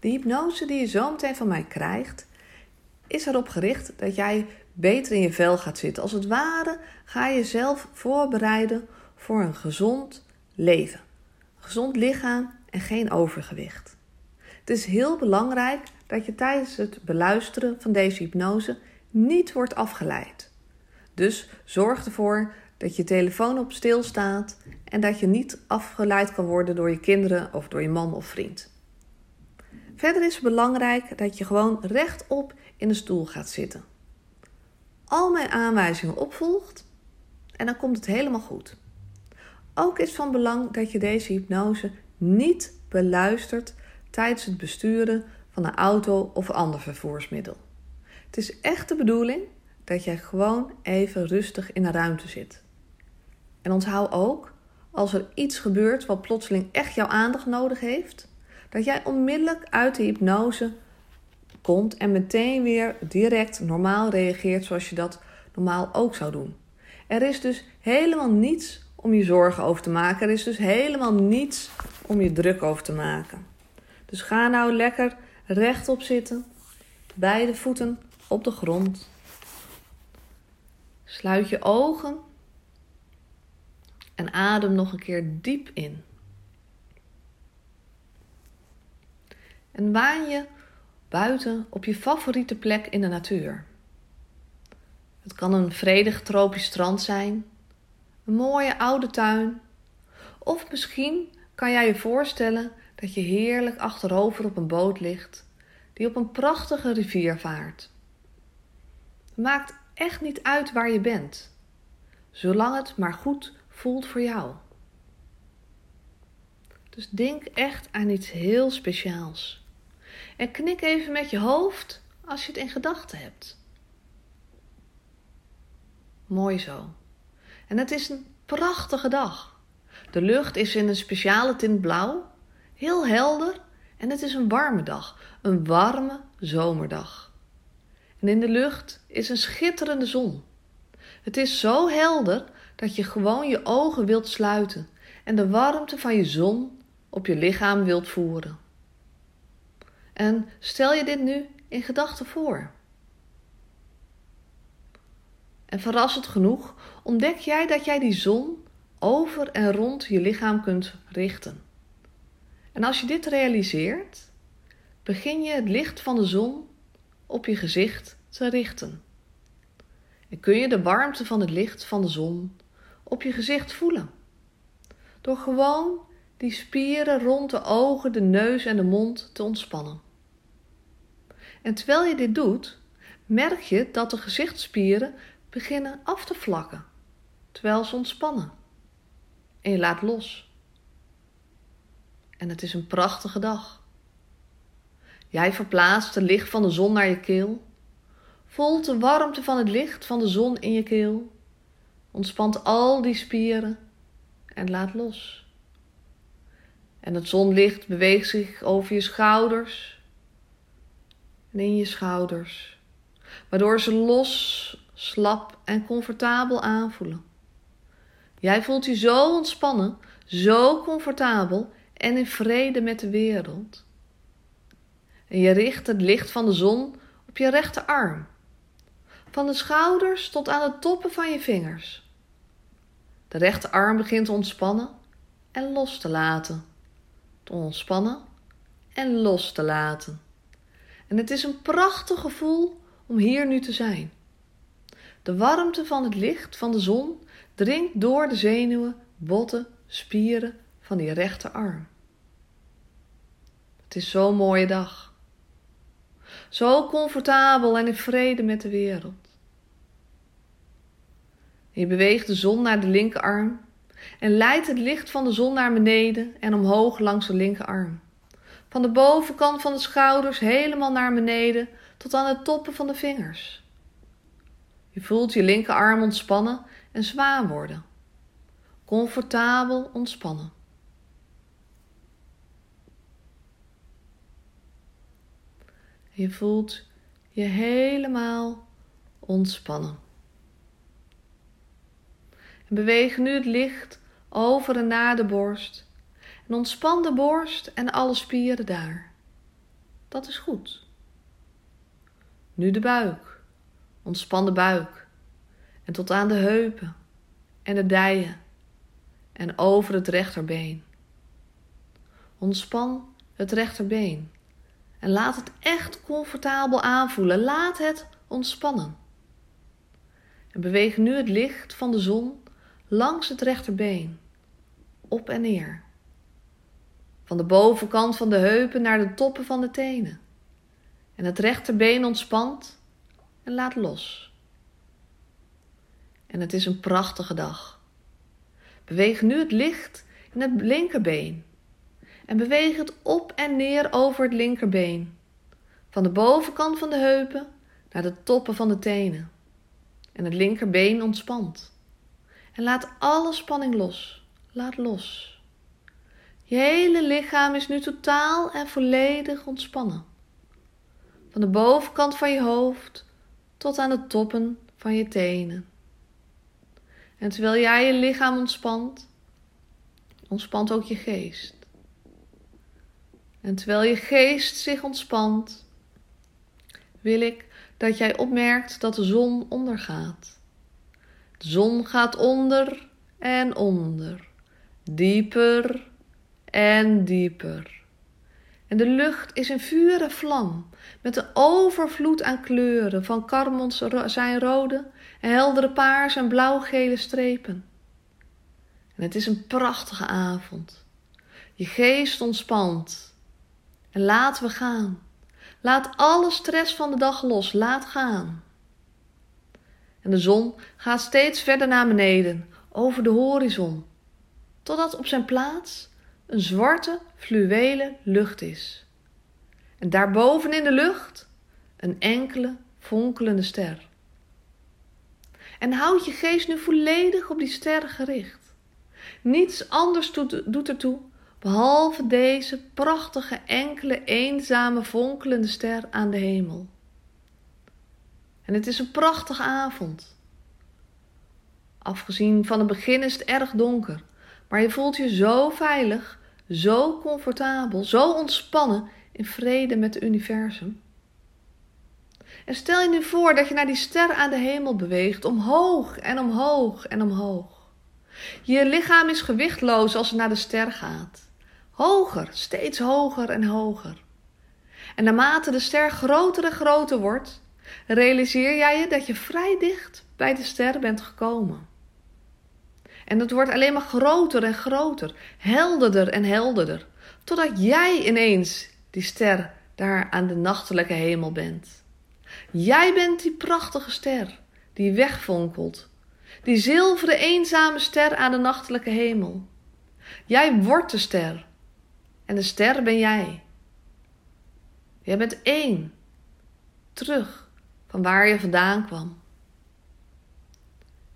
De hypnose die je zo meteen van mij krijgt, is erop gericht dat jij beter in je vel gaat zitten. Als het ware ga je jezelf voorbereiden voor een gezond leven. Een gezond lichaam en geen overgewicht. Het is heel belangrijk dat je tijdens het beluisteren van deze hypnose niet wordt afgeleid. Dus zorg ervoor dat je telefoon op stil staat en dat je niet afgeleid kan worden door je kinderen of door je man of vriend. Verder is het belangrijk dat je gewoon rechtop in de stoel gaat zitten. Al mijn aanwijzingen opvolgt en dan komt het helemaal goed. Ook is van belang dat je deze hypnose niet beluistert tijdens het besturen van een auto of ander vervoersmiddel. Het is echt de bedoeling dat jij gewoon even rustig in een ruimte zit. En onthoud ook, als er iets gebeurt wat plotseling echt jouw aandacht nodig heeft, dat jij onmiddellijk uit de hypnose komt en meteen weer direct normaal reageert zoals je dat normaal ook zou doen. Er is dus helemaal niets om je zorgen over te maken. Er is dus helemaal niets om je druk over te maken. Dus ga nou lekker rechtop zitten, beide voeten op de grond. Sluit je ogen en adem nog een keer diep in. En waan je buiten op je favoriete plek in de natuur. Het kan een vredig tropisch strand zijn, een mooie oude tuin, of misschien kan jij je voorstellen dat je heerlijk achterover op een boot ligt die op een prachtige rivier vaart. Het maakt echt niet uit waar je bent, zolang het maar goed voelt voor jou. Dus denk echt aan iets heel speciaals. En knik even met je hoofd als je het in gedachten hebt. Mooi zo. En het is een prachtige dag. De lucht is in een speciale tint blauw, heel helder en het is een warme dag, een warme zomerdag. En in de lucht is een schitterende zon. Het is zo helder dat je gewoon je ogen wilt sluiten en de warmte van je zon op je lichaam wilt voeren. En stel je dit nu in gedachten voor. En verrassend genoeg ontdek jij dat jij die zon over en rond je lichaam kunt richten. En als je dit realiseert, begin je het licht van de zon op je gezicht te richten. En kun je de warmte van het licht van de zon op je gezicht voelen. Door gewoon die spieren rond de ogen, de neus en de mond te ontspannen. En terwijl je dit doet, merk je dat de gezichtsspieren beginnen af te vlakken, terwijl ze ontspannen. En je laat los. En het is een prachtige dag. Jij verplaatst het licht van de zon naar je keel, voelt de warmte van het licht van de zon in je keel, ontspant al die spieren en laat los. En het zonlicht beweegt zich over je schouders en in je schouders, waardoor ze los slap en comfortabel aanvoelen. Jij voelt je zo ontspannen, zo comfortabel en in vrede met de wereld. En je richt het licht van de zon op je rechterarm, van de schouders tot aan de toppen van je vingers. De rechterarm begint te ontspannen en los te laten. Ontspannen en los te laten. En het is een prachtig gevoel om hier nu te zijn. De warmte van het licht van de zon dringt door de zenuwen, botten, spieren van die rechterarm. Het is zo'n mooie dag. Zo comfortabel en in vrede met de wereld. Je beweegt de zon naar de linkerarm en leidt het licht van de zon naar beneden en omhoog langs de linkerarm. Van de bovenkant van de schouders helemaal naar beneden tot aan de toppen van de vingers. Je voelt je linkerarm ontspannen en zwaar worden. Comfortabel ontspannen. Je voelt je helemaal ontspannen. En beweeg nu het licht over en naar de borst. En ontspan de borst en alle spieren daar. Dat is goed. Nu de buik. Ontspan de buik. En tot aan de heupen en de dijen en over het rechterbeen. Ontspan het rechterbeen en laat het echt comfortabel aanvoelen. Laat het ontspannen. En beweeg nu het licht van de zon langs het rechterbeen, op en neer. Van de bovenkant van de heupen naar de toppen van de tenen. En het rechterbeen ontspant en laat los. En het is een prachtige dag. Beweeg nu het licht in het linkerbeen. En beweeg het op en neer over het linkerbeen. Van de bovenkant van de heupen naar de toppen van de tenen. En het linkerbeen ontspant. En laat alle spanning los. Laat los. Je hele lichaam is nu totaal en volledig ontspannen. Van de bovenkant van je hoofd tot aan de toppen van je tenen. En terwijl jij je lichaam ontspant, ontspant ook je geest. En terwijl je geest zich ontspant, wil ik dat jij opmerkt dat de zon ondergaat. De zon gaat onder en onder, dieper en dieper. En de lucht is in vuur vlam, met een overvloed aan kleuren, van karmons zijn rode heldere paars en blauwgele strepen. En het is een prachtige avond. Je geest ontspant. En laten we gaan. Laat alle stress van de dag los. Laat gaan. En de zon gaat steeds verder naar beneden, over de horizon, totdat op zijn plaats een zwarte fluwelen lucht is. En daarboven in de lucht een enkele fonkelende ster. En houd je geest nu volledig op die ster gericht. Niets anders doet, ertoe behalve deze prachtige enkele eenzame fonkelende ster aan de hemel. En het is een prachtige avond. Afgezien van het begin is het erg donker, maar je voelt je zo veilig zo comfortabel, zo ontspannen in vrede met het universum. En stel je nu voor dat je naar die ster aan de hemel beweegt, omhoog en omhoog en omhoog. Je lichaam is gewichtloos als het naar de ster gaat. Hoger, steeds hoger en hoger. En naarmate de ster groter en groter wordt, realiseer jij je dat je vrij dicht bij de ster bent gekomen. En het wordt alleen maar groter en groter, helderder en helderder, totdat jij ineens die ster daar aan de nachtelijke hemel bent. Jij bent die prachtige ster die wegvonkelt, die zilveren eenzame ster aan de nachtelijke hemel. Jij wordt de ster en de ster ben jij. Jij bent één, terug van waar je vandaan kwam.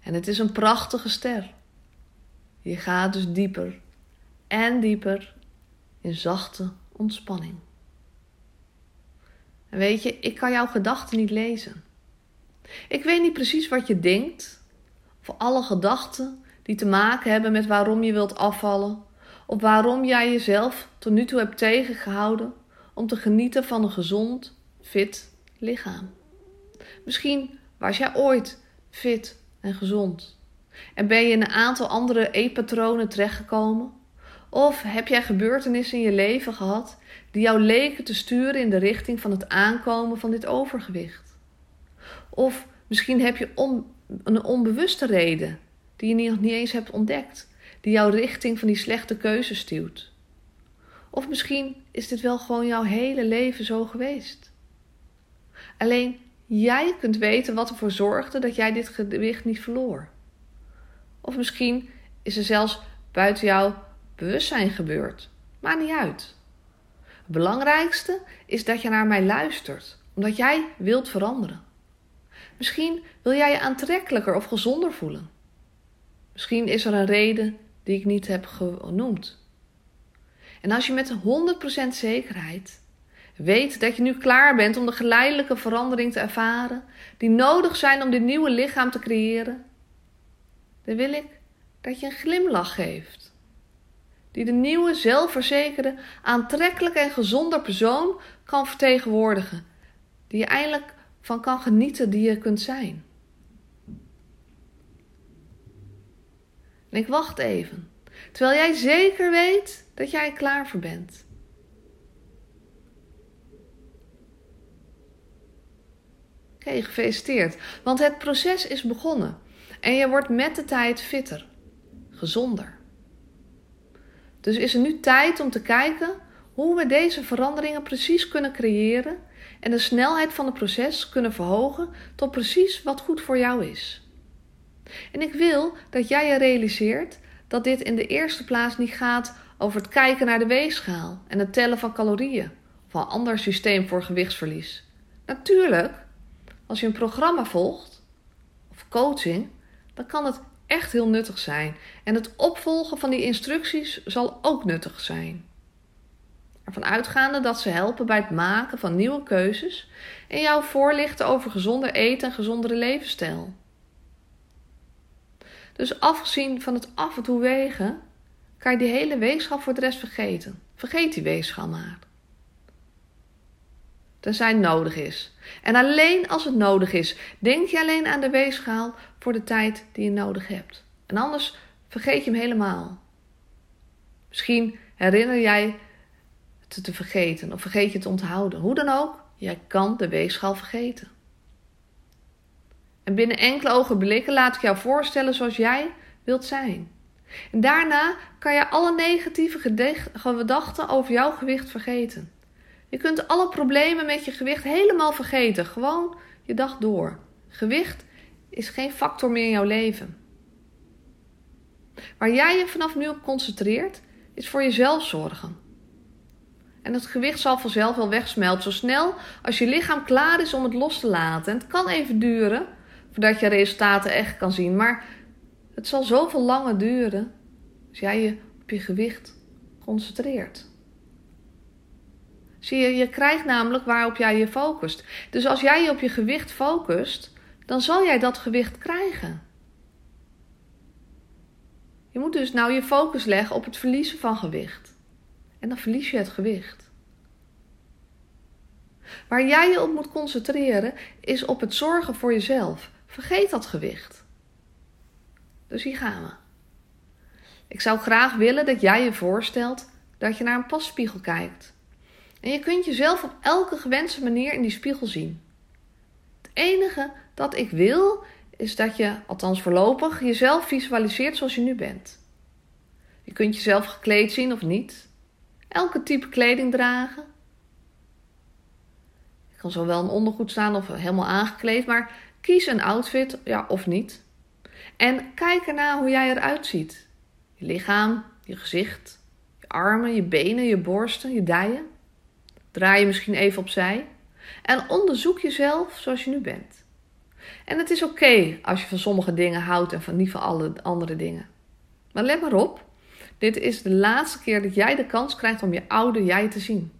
En het is een prachtige ster. Je gaat dus dieper en dieper in zachte ontspanning. En weet je, ik kan jouw gedachten niet lezen. Ik weet niet precies wat je denkt, of alle gedachten die te maken hebben met waarom je wilt afvallen, of waarom jij jezelf tot nu toe hebt tegengehouden om te genieten van een gezond, fit lichaam. Misschien was jij ooit fit en gezond. En ben je in een aantal andere eetpatronen terechtgekomen? Of heb jij gebeurtenissen in je leven gehad die jou leken te sturen in de richting van het aankomen van dit overgewicht? Of misschien heb je een onbewuste reden die je nog niet eens hebt ontdekt, die jouw richting van die slechte keuze stuwt. Of misschien is dit wel gewoon jouw hele leven zo geweest. Alleen jij kunt weten wat ervoor zorgde dat jij dit gewicht niet verloor. Of misschien is er zelfs buiten jouw bewustzijn gebeurd. Maakt niet uit. Het belangrijkste is dat je naar mij luistert, omdat jij wilt veranderen. Misschien wil jij je aantrekkelijker of gezonder voelen. Misschien is er een reden die ik niet heb genoemd. En als je met 100% zekerheid weet dat je nu klaar bent om de geleidelijke verandering te ervaren die nodig zijn om dit nieuwe lichaam te creëren, dan wil ik dat je een glimlach geeft. die de nieuwe, zelfverzekerde, aantrekkelijke en gezonde persoon kan vertegenwoordigen, die je eindelijk van kan genieten die je kunt zijn. En ik wacht even, terwijl jij zeker weet dat jij er klaar voor bent. Oké, gefeliciteerd, want het proces is begonnen en je wordt met de tijd fitter, gezonder. Dus is er nu tijd om te kijken hoe we deze veranderingen precies kunnen creëren en de snelheid van het proces kunnen verhogen tot precies wat goed voor jou is. En ik wil dat jij je realiseert dat dit in de eerste plaats niet gaat over het kijken naar de weegschaal en het tellen van calorieën of een ander systeem voor gewichtsverlies. Natuurlijk, als je een programma volgt of coaching, dan kan het echt heel nuttig zijn. En het opvolgen van die instructies zal ook nuttig zijn. Ervan uitgaande dat ze helpen bij het maken van nieuwe keuzes en jou voorlichten over gezonder eten en gezondere levensstijl. Dus afgezien van het af en toe wegen, kan je die hele weegschaal voor de rest vergeten. Vergeet die weegschaal maar. Tenzij nodig is. En alleen als het nodig is, denk je alleen aan de weegschaal voor de tijd die je nodig hebt. En anders vergeet je hem helemaal. Misschien herinner jij het te vergeten of vergeet je het te onthouden. Hoe dan ook, jij kan de weegschaal vergeten. En binnen enkele ogenblikken laat ik jou voorstellen zoals jij wilt zijn. En daarna kan je alle negatieve gedachten over jouw gewicht vergeten. Je kunt alle problemen met je gewicht helemaal vergeten. Gewoon je dag door. Gewicht is geen factor meer in jouw leven. Waar jij je vanaf nu op concentreert, is voor jezelf zorgen. En het gewicht zal vanzelf wel wegsmelten zo snel als je lichaam klaar is om het los te laten. En het kan even duren voordat je resultaten echt kan zien, maar het zal zoveel langer duren als jij je op je gewicht concentreert. Zie je, je krijgt namelijk waarop jij je focust. Dus als jij je op je gewicht focust, dan zal jij dat gewicht krijgen. Je moet dus nou je focus leggen op het verliezen van gewicht. En dan verlies je het gewicht. Waar jij je op moet concentreren is op het zorgen voor jezelf. Vergeet dat gewicht. Dus hier gaan we. Ik zou graag willen dat jij je voorstelt dat je naar een passpiegel kijkt. En je kunt jezelf op elke gewenste manier in die spiegel zien. Het enige dat ik wil is dat je, althans voorlopig, jezelf visualiseert zoals je nu bent. Je kunt jezelf gekleed zien of niet. Elke type kleding dragen. Je kan zowel een ondergoed staan of helemaal aangekleed, maar kies een outfit, ja of niet. En kijk ernaar hoe jij eruit ziet. Je lichaam, je gezicht, je armen, je benen, je borsten, je dijen. Draai je misschien even opzij en onderzoek jezelf zoals je nu bent. En het is oké als je van sommige dingen houdt en van niet van alle andere dingen. Maar let maar op, dit is de laatste keer dat jij de kans krijgt om je oude jij te zien.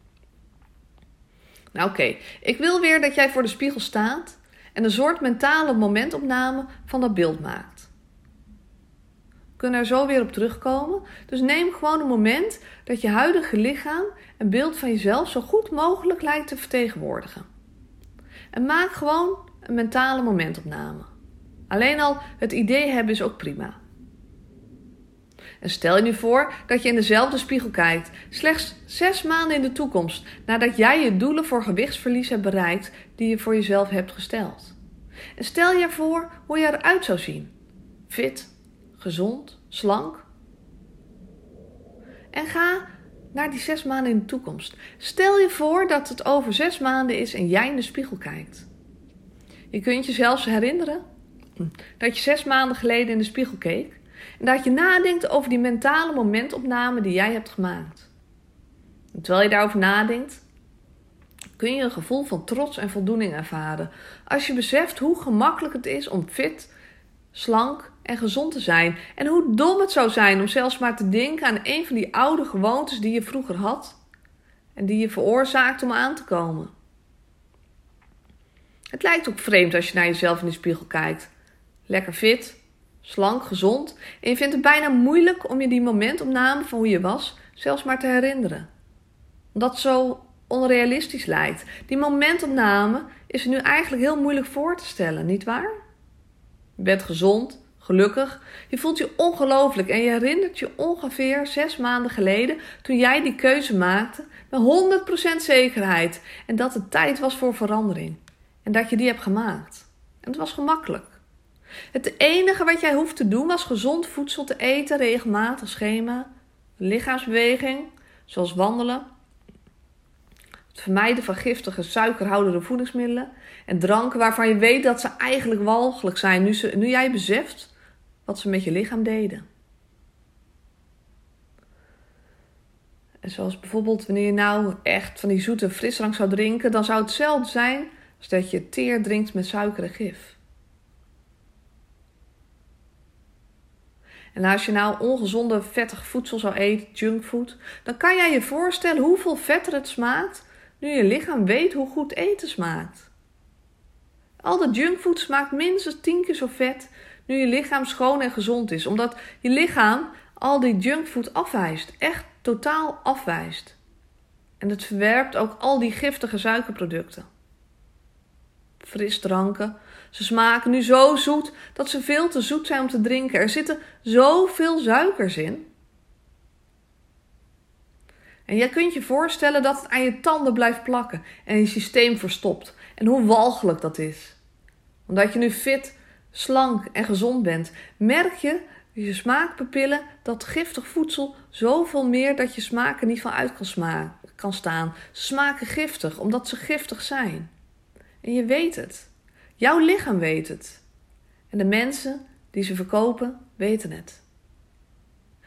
Nou oké, ik wil weer dat jij voor de spiegel staat en een soort mentale momentopname van dat beeld maakt. Kunnen er zo weer op terugkomen. Dus neem gewoon een moment dat je huidige lichaam een beeld van jezelf zo goed mogelijk lijkt te vertegenwoordigen. En maak gewoon een mentale momentopname. Alleen al het idee hebben is ook prima. En stel je nu voor dat je in dezelfde spiegel kijkt, slechts zes maanden in de toekomst nadat jij je doelen voor gewichtsverlies hebt bereikt die je voor jezelf hebt gesteld. En stel je voor hoe je eruit zou zien: fit, gezond, slank. En ga naar die zes maanden in de toekomst. Stel je voor dat het over zes maanden is en jij in de spiegel kijkt. Je kunt je zelfs herinneren dat je zes maanden geleden in de spiegel keek en dat je nadenkt over die mentale momentopname die jij hebt gemaakt. Terwijl je daarover nadenkt, kun je een gevoel van trots en voldoening ervaren als je beseft hoe gemakkelijk het is om fit, slank en gezond te zijn. En hoe dom het zou zijn om zelfs maar te denken aan een van die oude gewoontes die je vroeger had en die je veroorzaakt om aan te komen. Het lijkt ook vreemd als je naar jezelf in de spiegel kijkt. Lekker fit, slank, gezond en je vindt het bijna moeilijk om je die momentopname van hoe je was zelfs maar te herinneren. Het zo onrealistisch lijkt. Die momentopname is nu eigenlijk heel moeilijk voor te stellen, nietwaar? Je bent gezond, gelukkig, je voelt je ongelooflijk en je herinnert je ongeveer zes maanden geleden toen jij die keuze maakte met 100% zekerheid en dat het tijd was voor verandering en dat je die hebt gemaakt. En het was gemakkelijk. Het enige wat jij hoeft te doen was gezond voedsel te eten, regelmatig schema, lichaamsbeweging, zoals wandelen, het vermijden van giftige suikerhoudende voedingsmiddelen en dranken waarvan je weet dat ze eigenlijk walgelijk zijn nu, ze, nu jij beseft wat ze met je lichaam deden. En zoals bijvoorbeeld wanneer je nou echt van die zoete frisdrank zou drinken, dan zou het hetzelfde zijn als dat je teer drinkt met suiker en gif. En als je nou ongezonde vettig voedsel zou eten, junkfood, dan kan jij je voorstellen hoeveel vetter het smaakt nu je lichaam weet hoe goed eten smaakt. Al dat junkfood smaakt minstens 10 keer zo vet nu je lichaam schoon en gezond is, omdat je lichaam al die junkfood afwijst, echt totaal afwijst. En het verwerpt ook al die giftige suikerproducten. Frisdranken, ze smaken nu zo zoet dat ze veel te zoet zijn om te drinken. Er zitten zoveel suikers in. En jij kunt je voorstellen dat het aan je tanden blijft plakken en je systeem verstopt. En hoe walgelijk dat is. Omdat je nu fit, slank en gezond bent, merk je je smaakpapillen dat giftig voedsel zoveel meer dat je smaken niet van uit kan, kan staan. Ze smaken giftig omdat ze giftig zijn. En je weet het. Jouw lichaam weet het. En de mensen die ze verkopen weten het.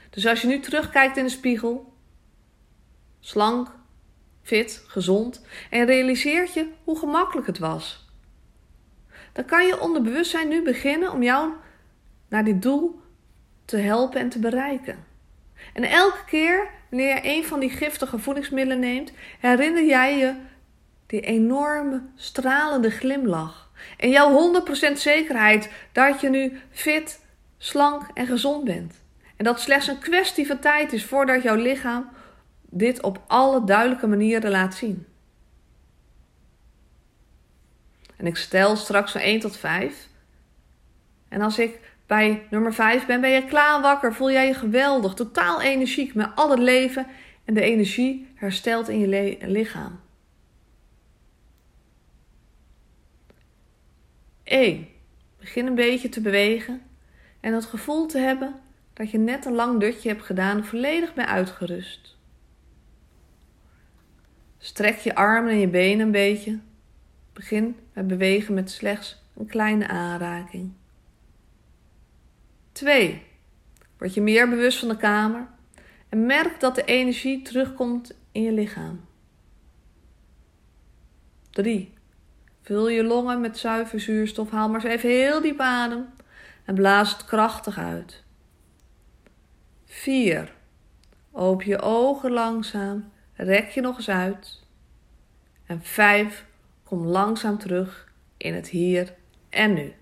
Dus als je nu terugkijkt in de spiegel, slank, fit, gezond, en realiseert je hoe gemakkelijk het was, dan kan je onderbewustzijn nu beginnen om jou naar dit doel te helpen en te bereiken. En elke keer wanneer je een van die giftige voedingsmiddelen neemt, herinner jij je die enorme stralende glimlach. En jouw 100% zekerheid dat je nu fit, slank en gezond bent. En dat slechts een kwestie van tijd is voordat jouw lichaam dit op alle duidelijke manieren laat zien. En ik stel straks van 1 tot 5. En als ik bij nummer 5 ben, ben je klaar wakker, voel jij je geweldig, totaal energiek met al het leven en de energie herstelt in je lichaam. 1. Begin een beetje te bewegen en het gevoel te hebben dat je net een lang dutje hebt gedaan, volledig ben uitgerust. Strek je armen en je benen een beetje. Begin met bewegen met slechts een kleine aanraking. 2. Word je meer bewust van de kamer en merk dat de energie terugkomt in je lichaam. 3. Vul je longen met zuiver zuurstof. Haal maar eens even heel diep adem. En blaas het krachtig uit. 4. Open je ogen langzaam. Rek je nog eens uit. En 5. Kom langzaam terug in het hier en nu.